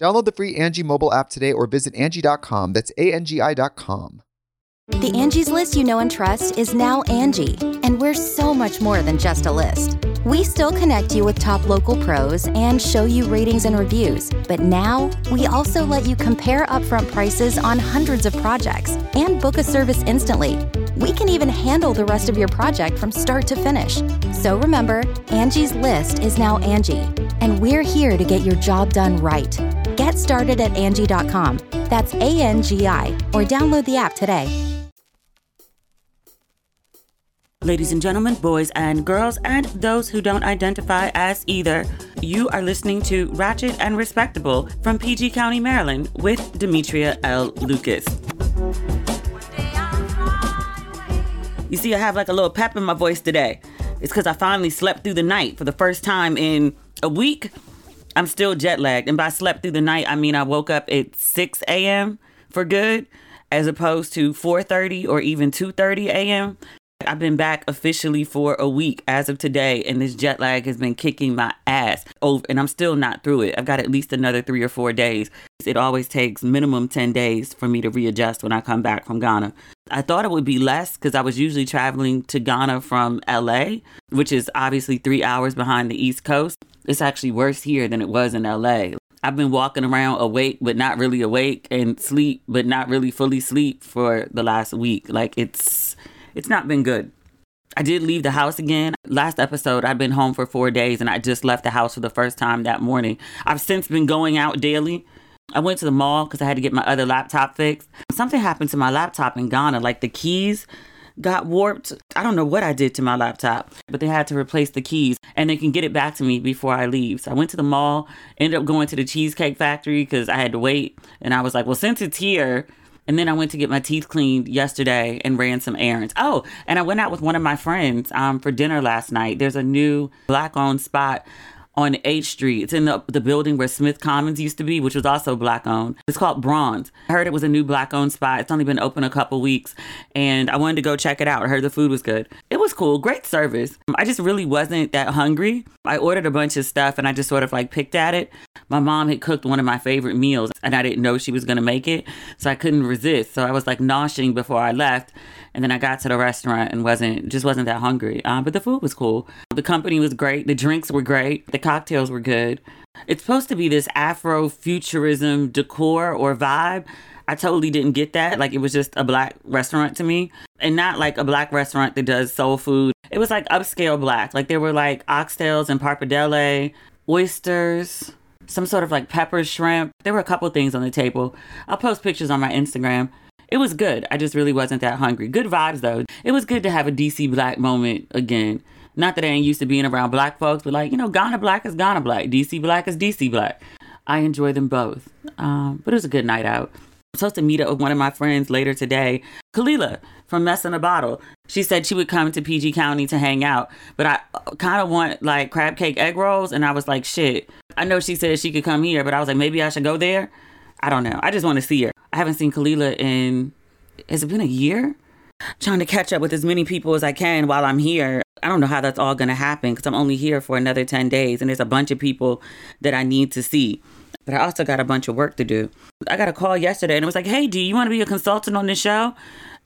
Download the free Angie mobile app today or visit Angie.com. That's A-N-G-I dot com. The Angie's list you know and trust is now Angie, and we're so much more than just a list. We still connect you with top local pros and show you ratings and reviews, but now we also let you compare upfront prices on hundreds of projects and book a service instantly. We can even handle the rest of your project from start to finish. So remember, Angie's list is now Angie, and we're here to get your job done right. Get started at Angie.com. That's A N G I, or download the app today. Ladies and gentlemen, boys and girls, and those who don't identify as either, you are listening to Ratchet and Respectable from PG County, Maryland, with Demetria L. Lucas. You see, I have like a little pep in my voice today. It's because I finally slept through the night for the first time in a week. I'm still jet lagged. And by slept through the night, I mean I woke up at 6 a.m. for good, as opposed to 4.30 or even 2.30 a.m. I've been back officially for a week as of today, and this jet lag has been kicking my ass. over, and I'm still not through it. I've got at least another three or four days. It always takes minimum 10 days for me to readjust when I come back from Ghana. I thought it would be less because I was usually traveling to Ghana from LA, which is obviously three hours behind the East Coast. It's actually worse here than it was in LA. I've been walking around awake but not really awake and sleep but not really fully sleep for the last week. Like it's it's not been good. I did leave the house again. Last episode, I'd been home for four days and I just left the house for the first time that morning. I've since been going out daily. I went to the mall because I had to get my other laptop fixed. Something happened to my laptop in Ghana, like the keys got warped. I don't know what I did to my laptop, but they had to replace the keys and they can get it back to me before I leave. So I went to the mall, ended up going to the Cheesecake Factory because I had to wait. And I was like, well, since it's here, and then I went to get my teeth cleaned yesterday and ran some errands. Oh, and I went out with one of my friends um, for dinner last night. There's a new black owned spot on H Street. It's in the, the building where Smith Commons used to be, which was also black owned. It's called Bronze. I heard it was a new black owned spot. It's only been open a couple weeks and I wanted to go check it out. I heard the food was good. It was cool. Great service. I just really wasn't that hungry. I ordered a bunch of stuff and I just sort of like picked at it. My mom had cooked one of my favorite meals and I didn't know she was going to make it. So I couldn't resist. So I was like noshing before I left. And then I got to the restaurant and wasn't just wasn't that hungry. Uh, but the food was cool. The company was great. The drinks were great. The cocktails were good. It's supposed to be this Afro futurism decor or vibe. I totally didn't get that. Like it was just a black restaurant to me, and not like a black restaurant that does soul food. It was like upscale black. Like there were like oxtails and pappardelle, oysters, some sort of like pepper shrimp. There were a couple things on the table. I'll post pictures on my Instagram. It was good. I just really wasn't that hungry. Good vibes though. It was good to have a DC black moment again. Not that I ain't used to being around black folks, but like, you know, Ghana black is Ghana black. DC black is DC black. I enjoy them both. Um, but it was a good night out. I'm supposed to meet up with one of my friends later today, Kalila from Mess in a Bottle. She said she would come to PG County to hang out, but I kind of want like crab cake egg rolls. And I was like, shit. I know she said she could come here, but I was like, maybe I should go there. I don't know. I just want to see her. I haven't seen Kalila in has it been a year? Trying to catch up with as many people as I can while I'm here. I don't know how that's all going to happen because I'm only here for another 10 days and there's a bunch of people that I need to see. But I also got a bunch of work to do. I got a call yesterday and it was like, hey, do you want to be a consultant on this show?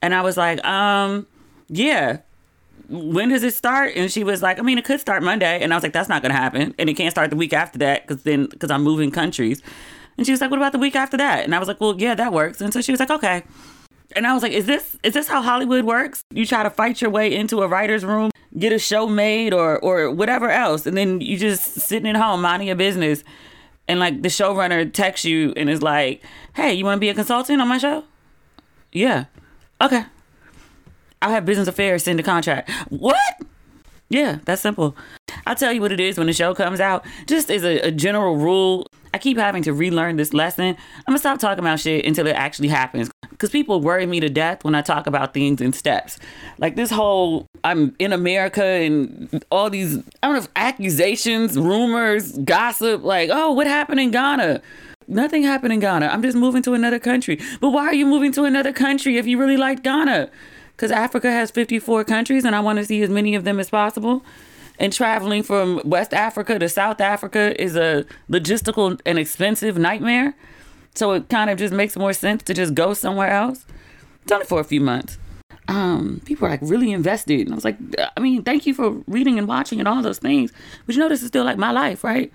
And I was like, um, yeah. When does it start? And she was like, I mean, it could start Monday. And I was like, that's not going to happen. And it can't start the week after that because then, because I'm moving countries. And she was like, what about the week after that? And I was like, well, yeah, that works. And so she was like, okay. And I was like, is this is this how Hollywood works? You try to fight your way into a writer's room, get a show made or or whatever else, and then you just sitting at home minding your business. And like the showrunner texts you and is like, Hey, you wanna be a consultant on my show? Yeah. Okay. I'll have business affairs send a contract. What? Yeah, that's simple. I'll tell you what it is when the show comes out. Just as a, a, general rule, I keep having to relearn this lesson. I'm gonna stop talking about shit until it actually happens. Cause people worry me to death when I talk about things in steps. Like this whole I'm in America and all these I don't know accusations, rumors, gossip, like, oh, what happened in Ghana? Nothing happened in Ghana. I'm just moving to another country. But why are you moving to another country if you really like Ghana? Because Africa has 54 countries and I want to see as many of them as possible. And traveling from West Africa to South Africa is a logistical and expensive nightmare. So it kind of just makes more sense to just go somewhere else. Done it for a few months. Um, people are like really invested. And I was like, I mean, thank you for reading and watching and all those things. But you know, this is still like my life, right?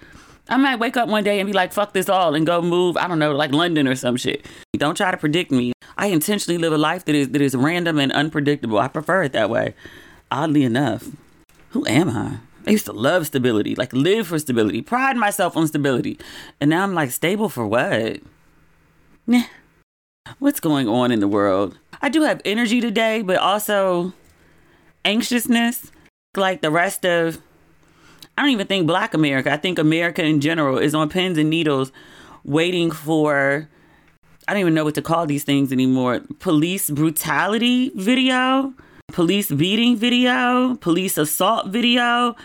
I might wake up one day and be like, fuck this all and go move, I don't know, like London or some shit. Don't try to predict me. I intentionally live a life that is that is random and unpredictable. I prefer it that way. Oddly enough. Who am I? I used to love stability, like live for stability, pride myself on stability. And now I'm like, stable for what? Nah. What's going on in the world? I do have energy today, but also anxiousness. Like the rest of, I don't even think Black America. I think America in general is on pins and needles waiting for, I don't even know what to call these things anymore. Police brutality video, police beating video, police assault video,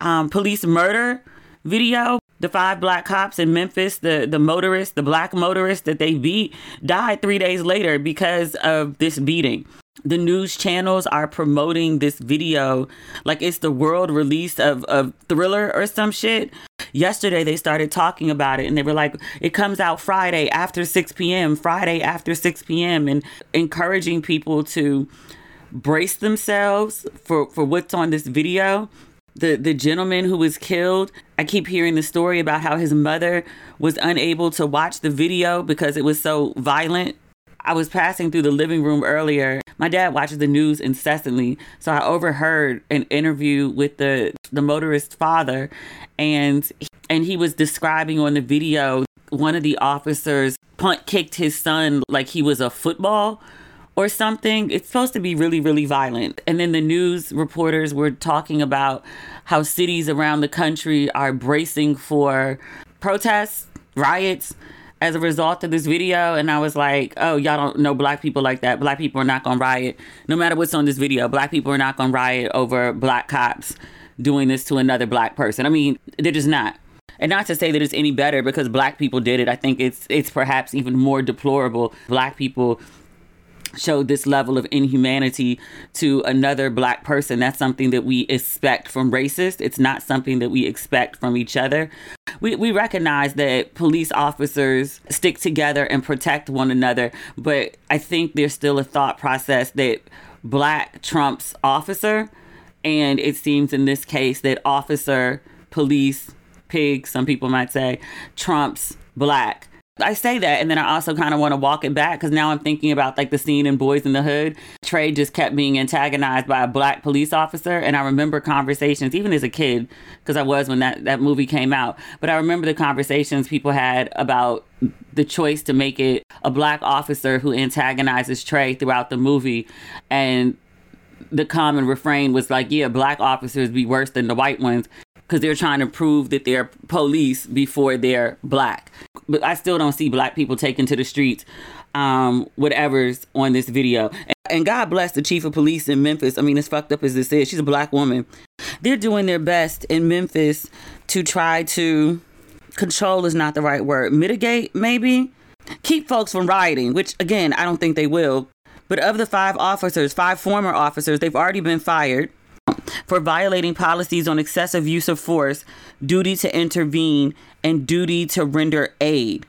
um, police murder video the five black cops in Memphis, the the motorist, the black motorist that they beat, died three days later because of this beating. The news channels are promoting this video like it's the world release of, of Thriller or some shit. Yesterday they started talking about it and they were like, it comes out Friday after 6 p.m., Friday after 6 p.m., and encouraging people to brace themselves for, for what's on this video. The the gentleman who was killed i keep hearing the story about how his mother was unable to watch the video because it was so violent. I was passing through the living room earlier. My dad watches the news incessantly so i overheard an interview with the the motorist's father and and he was describing on the video one of the officers punt kicked his son like he was a football or something. It's supposed to be really, really violent. And then the news reporters were talking about how cities around the country are bracing for protests, riots as a result of this video. And I was like, oh, y'all don't know black people like that. Black people are not going to riot. No matter what's on this video, black people are not going to riot over black cops doing this to another black person. I mean, they're just not. And not to say that it's any better because black people did it. I think it's it's perhaps even more deplorable. Black people showed this level of inhumanity to another black person. That's something that we expect from racists. It's not something that we expect from each other. We, we recognize that police officers stick together and protect one another but i think there's still a thought process that black trumps officer and it seems in this case that officer police pig some people might say trumps black I say that, and then I also kind of want to walk it back because now I'm thinking about like the scene in Boys in the Hood. Trey just kept being antagonized by a black police officer, and I remember conversations, even as a kid, because I was when that that movie came out. But I remember the conversations people had about the choice to make it a black officer who antagonizes Trey throughout the movie, and the common refrain was like, "Yeah, black officers be worse than the white ones." Because they're trying to prove that they're police before they're black. But I still don't see black people taken to the streets, um, whatever's on this video. And God bless the chief of police in Memphis. I mean, as fucked up as this is, she's a black woman. They're doing their best in Memphis to try to control is not the right word, mitigate maybe, keep folks from rioting, which again, I don't think they will But of the five officers, five former officers, they've already been fired for violating policies on excessive use of force, duty to intervene, and duty to render aid.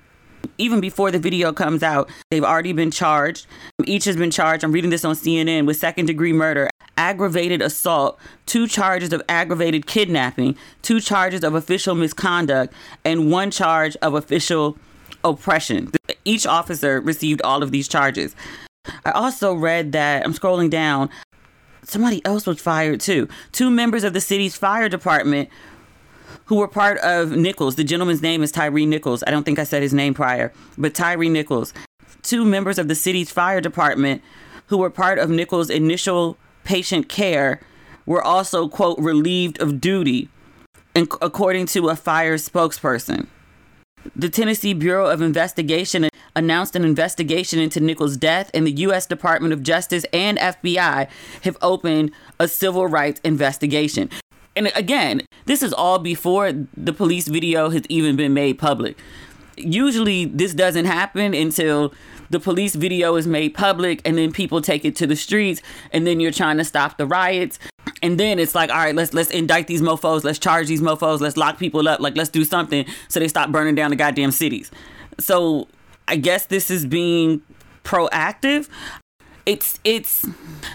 Even before the video comes out, they've already been charged. Each has been charged, I'm reading this on CNN, with second degree murder, aggravated assault, two charges of aggravated kidnapping, two charges of official misconduct, and one charge of official oppression. Each officer received all of these charges. I also read that, I'm scrolling down, somebody else was fired too. Two members of the city's fire department who were part of Nichols. The gentleman's name is Tyree Nichols. I don't think I said his name prior, but Tyree Nichols. Two members of the city's fire department who were part of Nichols' initial patient care were also, quote, relieved of duty, according to a fire spokesperson. The Tennessee Bureau of Investigation announced an investigation into Nichols' death, and the U.S. Department of Justice and FBI have opened a civil rights investigation. And again, this is all before the police video has even been made public. Usually, this doesn't happen until the police video is made public and then people take it to the streets and then you're trying to stop the riots and then it's like all right let's let's indict these mofos let's charge these mofos let's lock people up like let's do something so they stop burning down the goddamn cities so i guess this is being proactive. It's it's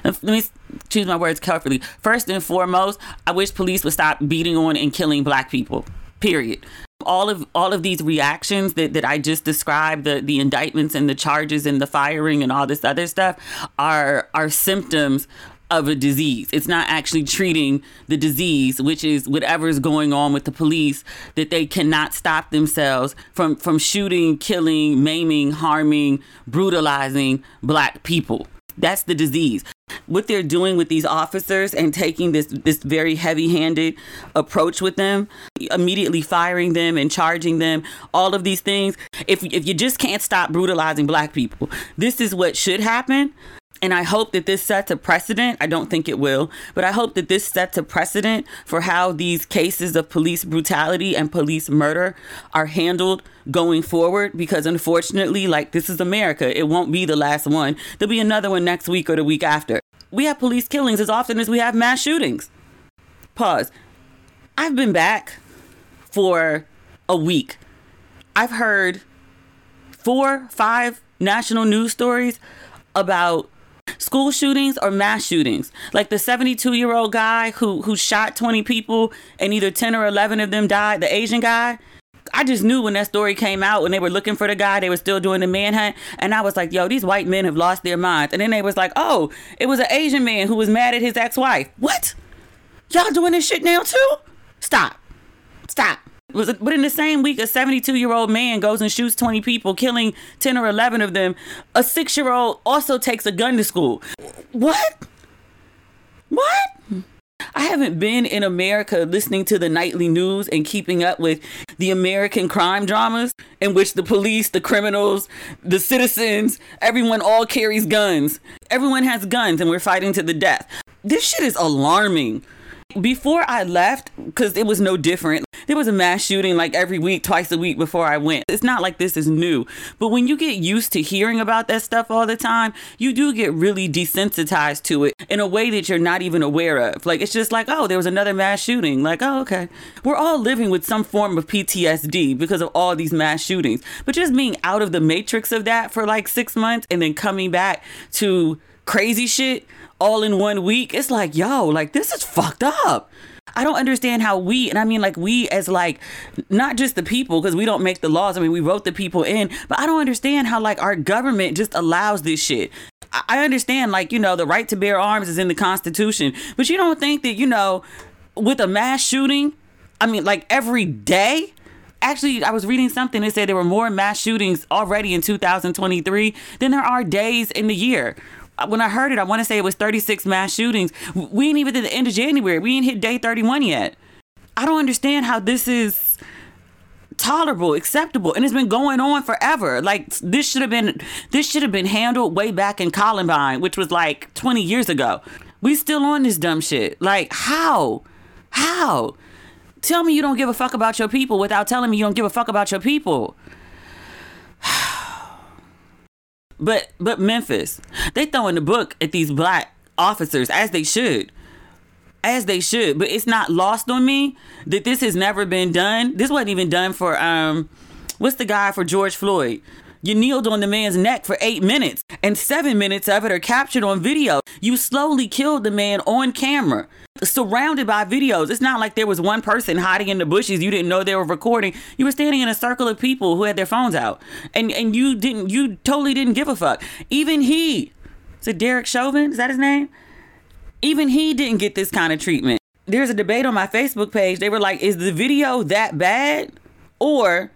let me choose my words carefully. First and foremost i wish police would stop beating on and killing black people period. All of all of these reactions that, that I just described, the the indictments and the charges and the firing and all this other stuff are are symptoms of a disease. It's not actually treating the disease, which is whatever's going on with the police that they cannot stop themselves from from shooting, killing, maiming, harming, brutalizing black people. That's the disease what they're doing with these officers and taking this this very heavy-handed approach with them immediately firing them and charging them all of these things if if you just can't stop brutalizing black people this is what should happen and I hope that this sets a precedent. I don't think it will, but I hope that this sets a precedent for how these cases of police brutality and police murder are handled going forward. Because unfortunately, like this is America, it won't be the last one. There'll be another one next week or the week after. We have police killings as often as we have mass shootings. Pause. I've been back for a week. I've heard four, five national news stories about school shootings or mass shootings. Like the 72 year old guy who who shot 20 people and either 10 or 11 of them died, the Asian guy. I just knew when that story came out when they were looking for the guy, they were still doing the manhunt, and I was like, "Yo, these white men have lost their minds." And then they was like, "Oh, it was an Asian man who was mad at his ex-wife." What? Y'all doing this shit now too? Stop. Stop but in the same week a 72 year old man goes and shoots 20 people killing 10 or 11 of them a six year old also takes a gun to school what what I haven't been in America listening to the nightly news and keeping up with the American crime dramas in which the police, the criminals, the citizens, everyone all carries guns. Everyone has guns and we're fighting to the death. This shit is alarming. Before I left, because it was no different, there was a mass shooting like every week, twice a week before I went. It's not like this is new. But when you get used to hearing about that stuff all the time, you do get really desensitized to it in a way that you're not even aware of. Like, it's just like, oh, there was another mass shooting. Like, oh, okay. We're all living with some form of PTSD because of all these mass shootings. But just being out of the matrix of that for like six months and then coming back to crazy shit all in one week. It's like, yo, like this is fucked up. I don't understand how we, and I mean like we as like not just the people because we don't make the laws. I mean we wrote the people in, but I don't understand how like our government just allows this shit. I understand like you know the right to bear arms is in the Constitution, but you don't think that you know with a mass shooting, I mean like every day. Actually, I was reading something that said there were more mass shootings already in 2023 than there are days in the year when I heard it, I want to say it was 36 mass shootings. We ain't even at the end of January. We ain't hit day 31 yet. I don't understand how this is tolerable, acceptable, and it's been going on forever. Like this should have been this should have been handled way back in Columbine, which was like 20 years ago. We still on this dumb shit. Like how? How? Tell me you don't give a fuck about your people without telling me you don't give a fuck about your people. But but Memphis, they throwing the book at these black officers as they should. As they should. But it's not lost on me that this has never been done. This wasn't even done for um what's the guy for George Floyd? You kneeled on the man's neck for eight minutes, and seven minutes of it are captured on video. You slowly killed the man on camera, surrounded by videos. It's not like there was one person hiding in the bushes. You didn't know they were recording. You were standing in a circle of people who had their phones out, and and you didn't. You totally didn't give a fuck. Even he, is it Derek Chauvin? Is that his name? Even he didn't get this kind of treatment. There's a debate on my Facebook page. They were like, "Is the video that bad, or?"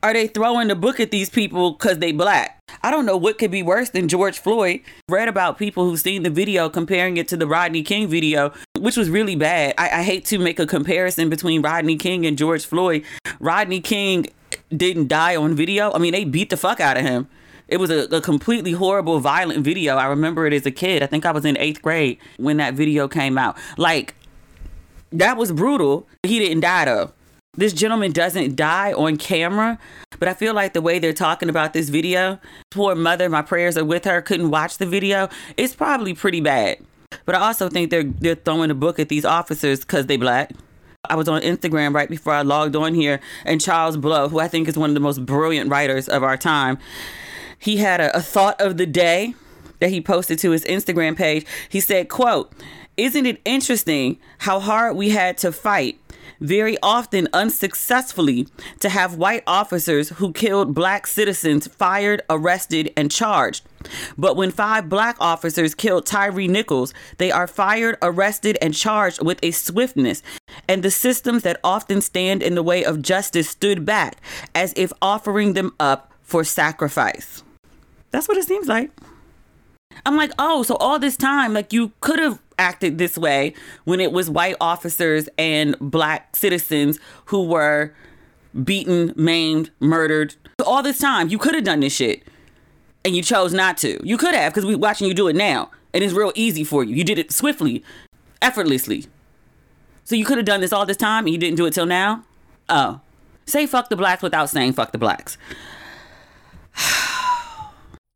Are they throwing the book at these people because they black? I don't know what could be worse than George Floyd. Read about people who've seen the video comparing it to the Rodney King video, which was really bad. I, I hate to make a comparison between Rodney King and George Floyd. Rodney King didn't die on video. I mean, they beat the fuck out of him. It was a, a, completely horrible, violent video. I remember it as a kid. I think I was in eighth grade when that video came out. Like, that was brutal. He didn't die though this gentleman doesn't die on camera, but I feel like the way they're talking about this video, poor mother, my prayers are with her, couldn't watch the video. It's probably pretty bad. But I also think they're they're throwing a book at these officers because they black. I was on Instagram right before I logged on here, and Charles Blow, who I think is one of the most brilliant writers of our time, he had a, a thought of the day that he posted to his Instagram page. He said, quote, isn't it interesting how hard we had to fight very often unsuccessfully, to have white officers who killed black citizens fired, arrested, and charged. But when five black officers killed Tyree Nichols, they are fired, arrested, and charged with a swiftness. And the systems that often stand in the way of justice stood back as if offering them up for sacrifice. That's what it seems like. I'm like, oh, so all this time, like you could have acted this way when it was white officers and black citizens who were beaten, maimed, murdered. All this time, you could have done this shit and you chose not to. You could have because we're watching you do it now and it's real easy for you. You did it swiftly, effortlessly. So you could have done this all this time and you didn't do it till now? Oh. Say fuck the blacks without saying fuck the blacks.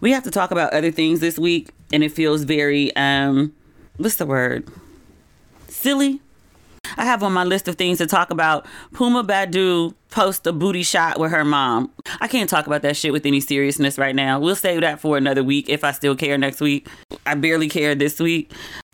We have to talk about other things this week, and it feels very, um, what's the word? Silly. I have on my list of things to talk about. Puma Badu post a booty shot with her mom. I can't talk about that shit with any seriousness right now. We'll save that for another week if I still care next week. I barely care this week.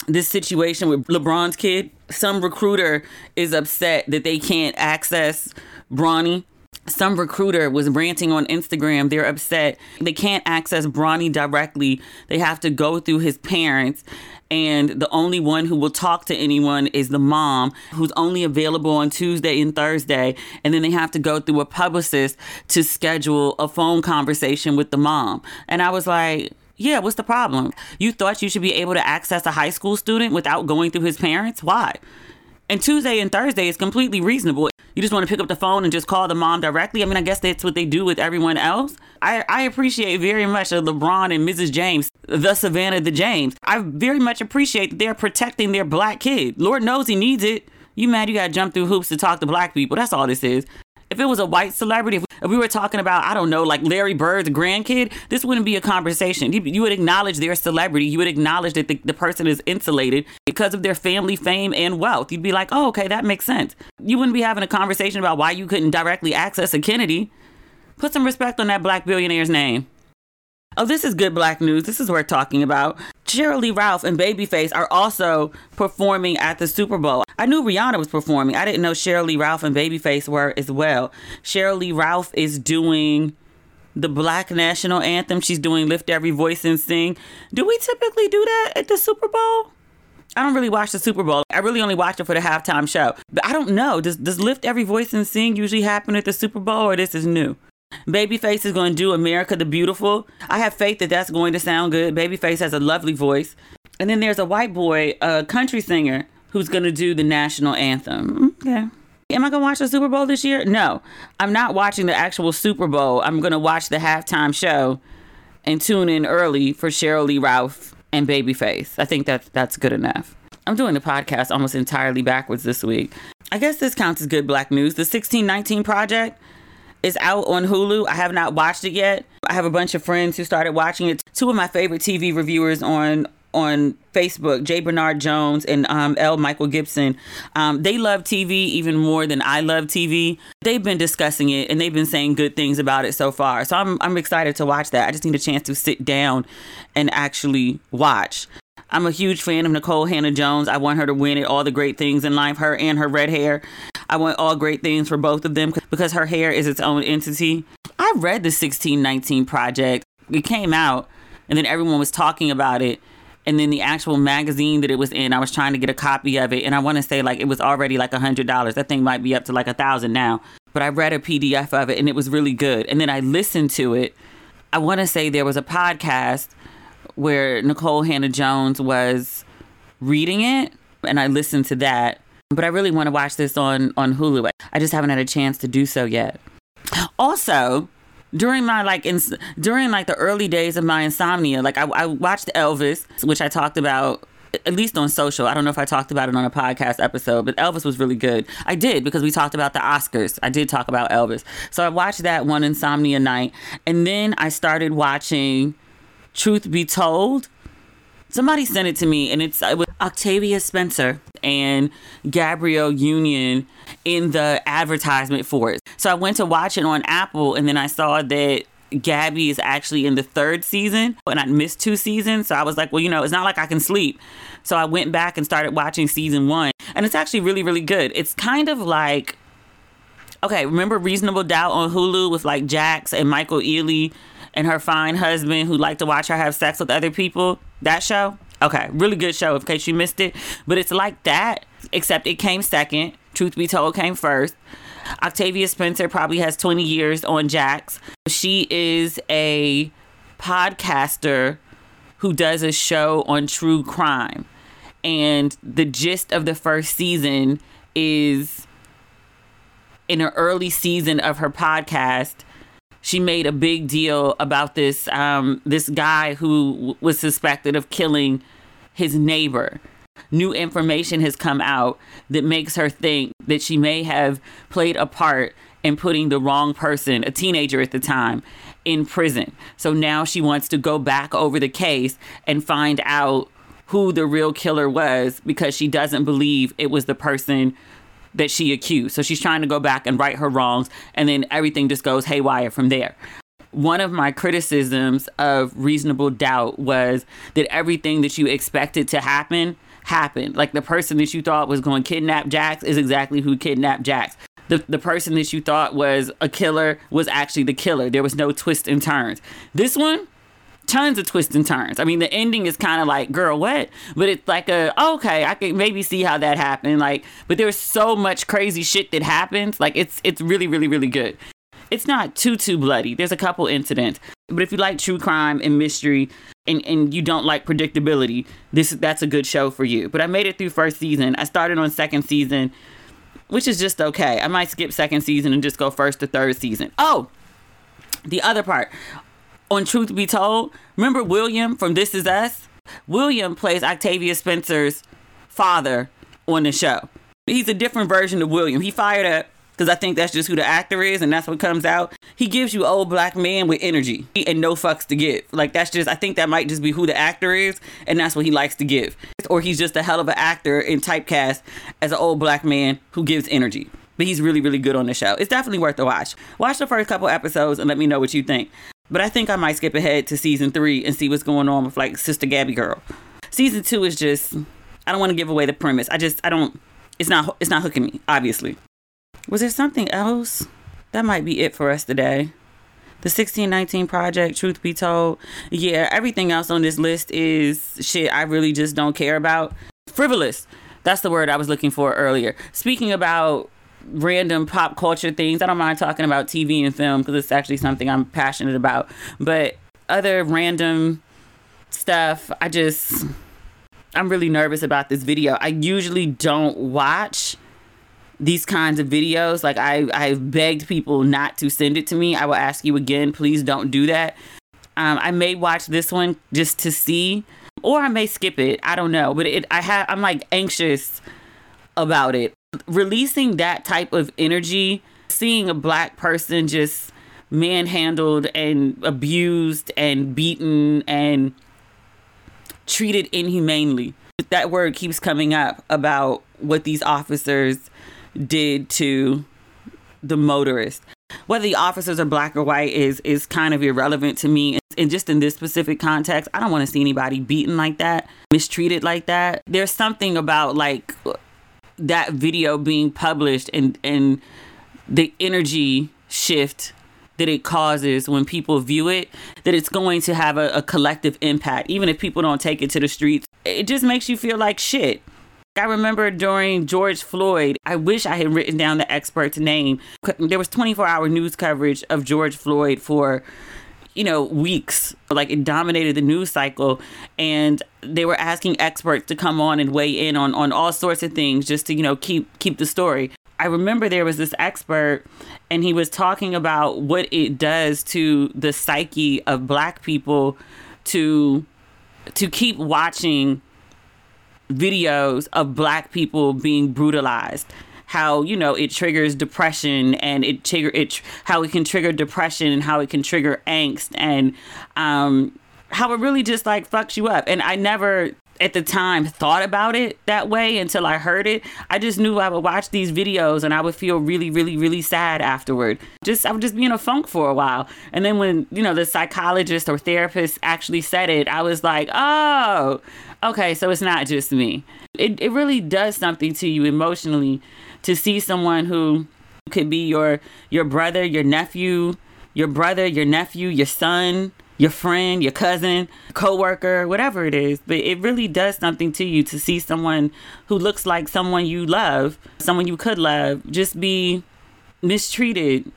This situation with LeBron's kid, some recruiter is upset that they can't access Bronny some recruiter was ranting on Instagram. They're upset. They can't access Bronny directly. They have to go through his parents. And the only one who will talk to anyone is the mom, who's only available on Tuesday and Thursday. And then they have to go through a publicist to schedule a phone conversation with the mom. And I was like, yeah, what's the problem? You thought you should be able to access a high school student without going through his parents? Why? And Tuesday and Thursday is completely reasonable. You just want to pick up the phone and just call the mom directly. I mean, I guess that's what they do with everyone else. I, I appreciate very much LeBron and Mrs. James, the Savannah, the James. I very much appreciate that they're protecting their black kid. Lord knows he needs it. You mad you got to jump through hoops to talk to black people. That's all this is. If it was a white celebrity, if we were talking about, I don't know, like Larry Bird's grandkid, this wouldn't be a conversation. You, would acknowledge their celebrity. You would acknowledge that the, the person is insulated because of their family fame and wealth. You'd be like, oh, okay, that makes sense. You wouldn't be having a conversation about why you couldn't directly access a Kennedy. Put some respect on that black billionaire's name. Oh, this is good black news. This is worth talking about. Sheryl Lee Ralph and Babyface are also performing at the Super Bowl. I knew Rihanna was performing. I didn't know Sheryl Lee Ralph and Babyface were as well. Sheryl Lee Ralph is doing the black national anthem. She's doing Lift Every Voice and Sing. Do we typically do that at the Super Bowl? I don't really watch the Super Bowl. I really only watch it for the halftime show. But I don't know. Does does Lift Every Voice and Sing usually happen at the Super Bowl or this is new? Babyface is going to do America the Beautiful. I have faith that that's going to sound good. Babyface has a lovely voice. And then there's a white boy, a country singer, who's going to do the national anthem. Okay. Am I going to watch the Super Bowl this year? No. I'm not watching the actual Super Bowl. I'm going to watch the halftime show and tune in early for Sheryl Lee Ralph and Babyface. I think that that's good enough. I'm doing the podcast almost entirely backwards this week. I guess this counts as good black news. The 1619 Project it's out on Hulu. I have not watched it yet. I have a bunch of friends who started watching it. Two of my favorite TV reviewers on on Facebook, Jay Bernard Jones and um, L. Michael Gibson. Um, they love TV even more than I love TV. They've been discussing it and they've been saying good things about it so far. So I'm, I'm excited to watch that. I just need a chance to sit down and actually watch. I'm a huge fan of Nicole Hannah-Jones. I want her to win at all the great things in life, her and her red hair. I want all great things for both of them because her hair is its own entity. I read the 1619 project. It came out and then everyone was talking about it. And then the actual magazine that it was in, I was trying to get a copy of it. And I want to say like it was already like a hundred dollars. That thing might be up to like a thousand now. But I read a PDF of it and it was really good. And then I listened to it. I want to say there was a podcast where Nicole Hannah-Jones was reading it. And I listened to that but I really want to watch this on on Hulu. I just haven't had a chance to do so yet. Also, during my like in, during like the early days of my insomnia, like I, I watched Elvis, which I talked about at least on social. I don't know if I talked about it on a podcast episode, but Elvis was really good. I did because we talked about the Oscars. I did talk about Elvis. So I watched that one insomnia night. And then I started watching Truth Be Told. Somebody sent it to me and it's uh, it was Octavia Spencer and Gabrielle Union in the advertisement for it. So I went to watch it on Apple and then I saw that Gabby is actually in the third season and I missed two seasons. So I was like, well, you know, it's not like I can sleep. So I went back and started watching season one. And it's actually really, really good. It's kind of like, okay, remember Reasonable Doubt on Hulu with like Jax and Michael Ealy and her fine husband who like to watch her have sex with other people? That show? Okay, really good show in case you missed it. But it's like that, except it came second. Truth be told, came first. Octavia Spencer probably has 20 years on Jax. She is a podcaster who does a show on true crime. And the gist of the first season is in an early season of her podcast, she made a big deal about this um, this guy who was suspected of killing his neighbor. New information has come out that makes her think that she may have played a part in putting the wrong person, a teenager at the time, in prison. So now she wants to go back over the case and find out who the real killer was because she doesn't believe it was the person that she accused. So she's trying to go back and right her wrongs, and then everything just goes haywire from there. One of my criticisms of Reasonable Doubt was that everything that you expected to happen happened. Like the person that you thought was going to kidnap Jax is exactly who kidnapped Jax. the, the person that you thought was a killer was actually the killer. There was no twist and turns. This one, tons of twists and turns. I mean, the ending is kind of like, girl, what? But it's like a oh, okay, I can maybe see how that happened. Like, but there's so much crazy shit that happens. Like, it's it's really really really good. It's not too too bloody. There's a couple incidents, but if you like true crime and mystery, and, and you don't like predictability, this that's a good show for you. But I made it through first season. I started on second season which is just okay. I might skip second season and just go first to third season. Oh, the other part on Truth Be Told, remember William from This Is Us? William plays Octavia Spencer's father on the show. He's a different version of William. He fired up because I think that's just who the actor is and that's what comes out. He gives you old black man with energy and no fucks to give. Like that's just I think that might just be who the actor is and that's what he likes to give. Or he's just a hell of an actor in typecast as an old black man who gives energy. But he's really really good on the show. It's definitely worth a watch. Watch the first couple episodes and let me know what you think. But I think I might skip ahead to season 3 and see what's going on with like Sister Gabby Girl. Season 2 is just I don't want to give away the premise. I just I don't it's not it's not hooking me, obviously. Was there something else? That might be it for us today. The 1619 project, truth be told. Yeah, everything else on this list is shit I really just don't care about. Frivolous. That's the word I was looking for earlier. Speaking about random pop culture things, I don't mind talking about TV and film because it's actually something I'm passionate about. But other random stuff, I just, I'm really nervous about this video. I usually don't watch these kinds of videos. Like I, I've begged people not to send it to me. I will ask you again, please don't do that. Um, I may watch this one just to see, or I may skip it. I don't know, but it, I have, I'm like anxious about it. Releasing that type of energy, seeing a black person just manhandled and abused and beaten and treated inhumanely. That word keeps coming up about what these officers did to the motorist. Whether the officers are black or white is is kind of irrelevant to me. And just in this specific context, I don't want to see anybody beaten like that, mistreated like that. There's something about like that video being published and and the energy shift that it causes when people view it, that it's going to have a, a collective impact, even if people don't take it to the streets. It just makes you feel like shit. I remember during George Floyd, I wish I had written down the expert's name. There was 24 hour news coverage of George Floyd for, you know, weeks. Like it dominated the news cycle. And they were asking experts to come on and weigh in on, on all sorts of things just to, you know, keep keep the story. I remember there was this expert and he was talking about what it does to the psyche of black people to to keep watching videos of black people being brutalized how you know it triggers depression and it trigger it how it can trigger depression and how it can trigger angst and um how it really just like fucks you up and i never at the time thought about it that way until I heard it. I just knew I would watch these videos and I would feel really, really, really sad afterward. Just I would just be in a funk for a while. And then when, you know, the psychologist or therapist actually said it, I was like, oh, okay, so it's not just me. It, it really does something to you emotionally to see someone who could be your your brother, your nephew, your brother, your nephew, your son, your friend, your cousin, coworker, whatever it is. But it really does something to you to see someone who looks like someone you love, someone you could love, just be mistreated,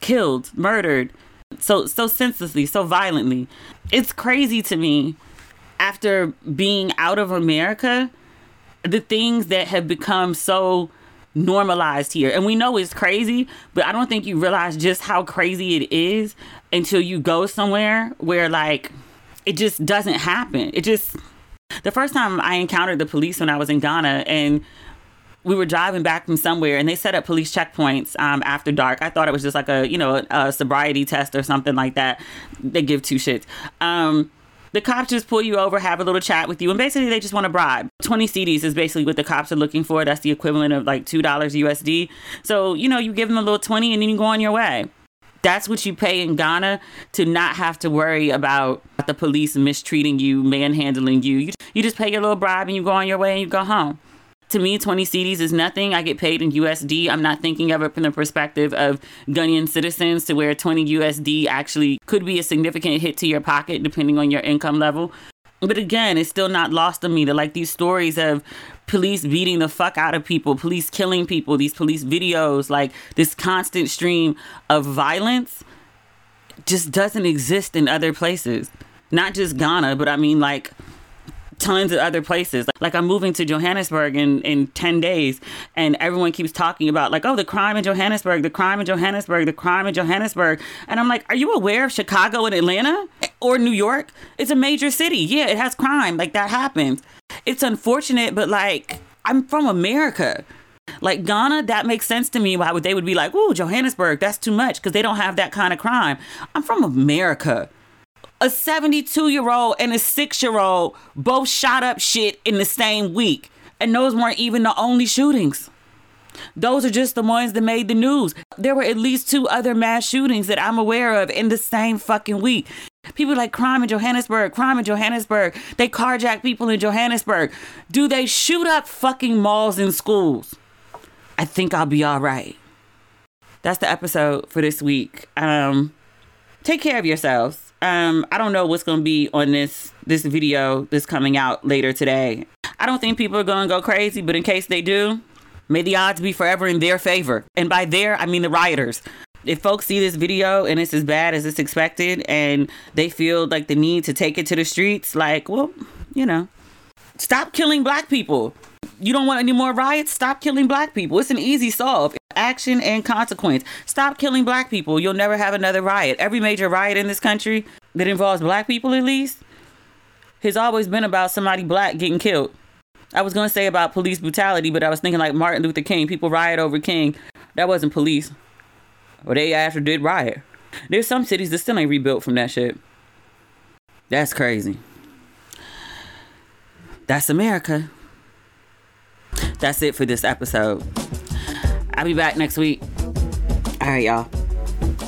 killed, murdered, so so senselessly, so violently. It's crazy to me after being out of America, the things that have become so normalized here. And we know it's crazy, but I don't think you realize just how crazy it is until you go somewhere where like it just doesn't happen. It just the first time I encountered the police when I was in Ghana and we were driving back from somewhere and they set up police checkpoints um, after dark. I thought it was just like a, you know, a, a sobriety test or something like that. They give two shits. Um, the cops just pull you over, have a little chat with you, and basically they just want to bribe. 20 cedis is basically what the cops are looking for. That's the equivalent of like $2 USD. So, you know, you give them a little 20 and then you go on your way. That's what you pay in Ghana to not have to worry about the police mistreating you, manhandling you. You, you just pay your little bribe and you go on your way and you go home. To me, 20 cedis is nothing. I get paid in USD. I'm not thinking of it from the perspective of Ghanaian citizens to where 20 USD actually could be a significant hit to your pocket depending on your income level. But again, it's still not lost on me that like these stories of police beating the fuck out of people, police killing people, these police videos, like this constant stream of violence just doesn't exist in other places. Not just Ghana, but I mean like tons of other places. Like I'm moving to Johannesburg in, in 10 days and everyone keeps talking about like, oh, the crime in Johannesburg, the crime in Johannesburg, the crime in Johannesburg. And I'm like, are you aware of Chicago and Atlanta or New York? It's a major city. Yeah, it has crime. Like that happens. It's unfortunate, but like I'm from America. Like Ghana, that makes sense to me. Why would they would be like, "Ooh, Johannesburg, that's too much," because they don't have that kind of crime. I'm from America a 72 year old and a six year old both shot up shit in the same week. And those weren't even the only shootings. Those are just the ones that made the news. There were at least two other mass shootings that I'm aware of in the same fucking week. People like crime in Johannesburg, crime in Johannesburg. They carjack people in Johannesburg. Do they shoot up fucking malls and schools? I think I'll be all right. That's the episode for this week. Um, take care of yourselves. Um, I don't know what's gonna be on this this video that's coming out later today. I don't think people are gonna go crazy, but in case they do, may the odds be forever in their favor. And by their, I mean the rioters. If folks see this video and it's as bad as it's expected, and they feel like the need to take it to the streets, like, well, you know, stop killing black people. You don't want any more riots? Stop killing black people. It's an easy solve. Action and consequence. Stop killing black people. You'll never have another riot. Every major riot in this country that involves black people, at least, has always been about somebody black getting killed. I was going to say about police brutality, but I was thinking like Martin Luther King. People riot over King. That wasn't police. Or they after did riot. There's some cities that still ain't rebuilt from that shit. That's crazy. That's America. That's it for this episode. I'll be back next week. All right, y'all.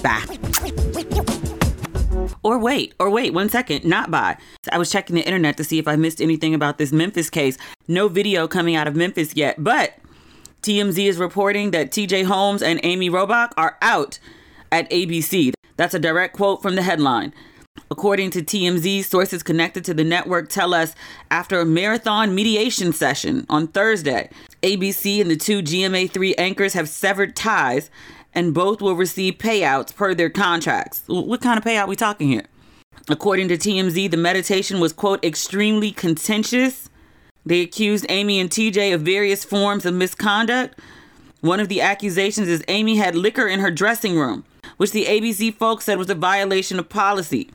Bye. Or wait, or wait one second, not bye. I was checking the internet to see if I missed anything about this Memphis case. No video coming out of Memphis yet, but TMZ is reporting that TJ Holmes and Amy Robach are out at ABC. That's a direct quote from the headline. According to TMZ, sources connected to the network tell us after a marathon mediation session on Thursday, ABC and the two GMA3 anchors have severed ties and both will receive payouts per their contracts. What kind of payout we talking here? According to TMZ, the meditation was quote extremely contentious. They accused Amy and TJ of various forms of misconduct. One of the accusations is Amy had liquor in her dressing room, which the ABC folks said was a violation of policy.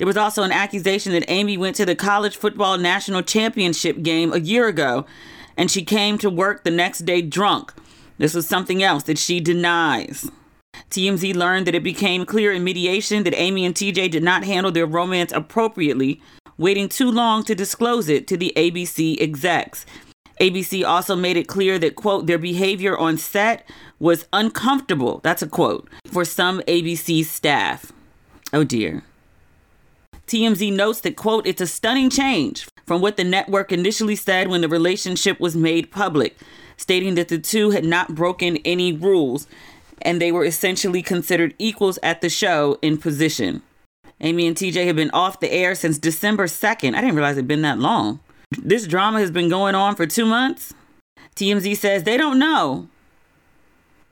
There was also an accusation that Amy went to the college football national championship game a year ago and she came to work the next day drunk. This was something else that she denies. TMZ learned that it became clear in mediation that Amy and TJ did not handle their romance appropriately, waiting too long to disclose it to the ABC execs. ABC also made it clear that, quote, their behavior on set was uncomfortable, that's a quote, for some ABC staff. Oh dear. TMZ notes that, quote, it's a stunning change from what the network initially said when the relationship was made public, stating that the two had not broken any rules and they were essentially considered equals at the show in position. Amy and TJ have been off the air since December 2nd. I didn't realize it'd been that long. This drama has been going on for two months. TMZ says they don't know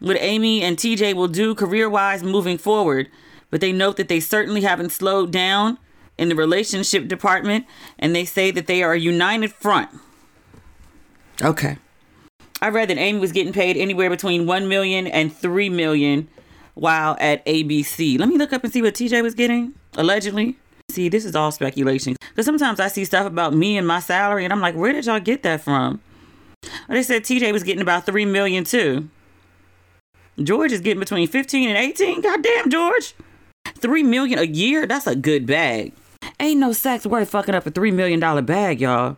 what Amy and TJ will do career wise moving forward, but they note that they certainly haven't slowed down in the relationship department, and they say that they are a united front. Okay. I read that Amy was getting paid anywhere between one million and three million while at ABC. Let me look up and see what TJ was getting, allegedly. See, this is all speculation. Because sometimes I see stuff about me and my salary, and I'm like, where did y'all get that from? They said TJ was getting about three million too. George is getting between 15 and 18. Goddamn, George. Three million a year? That's a good bag. Ain't no sex worth fucking up a $3 million bag, y'all.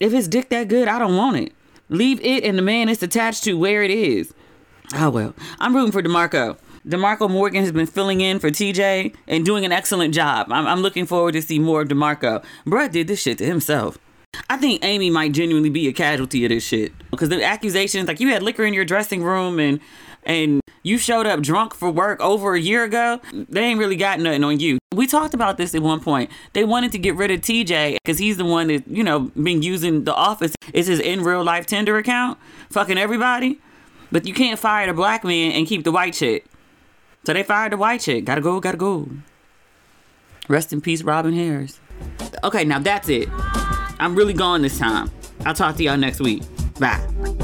If it's dick that good, I don't want it. Leave it and the man it's attached to where it is. Oh well. I'm rooting for DeMarco. DeMarco Morgan has been filling in for TJ and doing an excellent job. I'm, I'm looking forward to see more of DeMarco. Bruh did this shit to himself. I think Amy might genuinely be a casualty of this shit because the accusations, like you had liquor in your dressing room and and you showed up drunk for work over a year ago, they ain't really got nothing on you. We talked about this at one point. They wanted to get rid of TJ because he's the one that, you know, been using the office. It's his in real life Tinder account, fucking everybody. But you can't fire the black man and keep the white chick. So they fired the white chick. Gotta go, gotta go. Rest in peace, Robin Harris. Okay, now that's it. I'm really gone this time. I'll talk to y'all next week. Bye.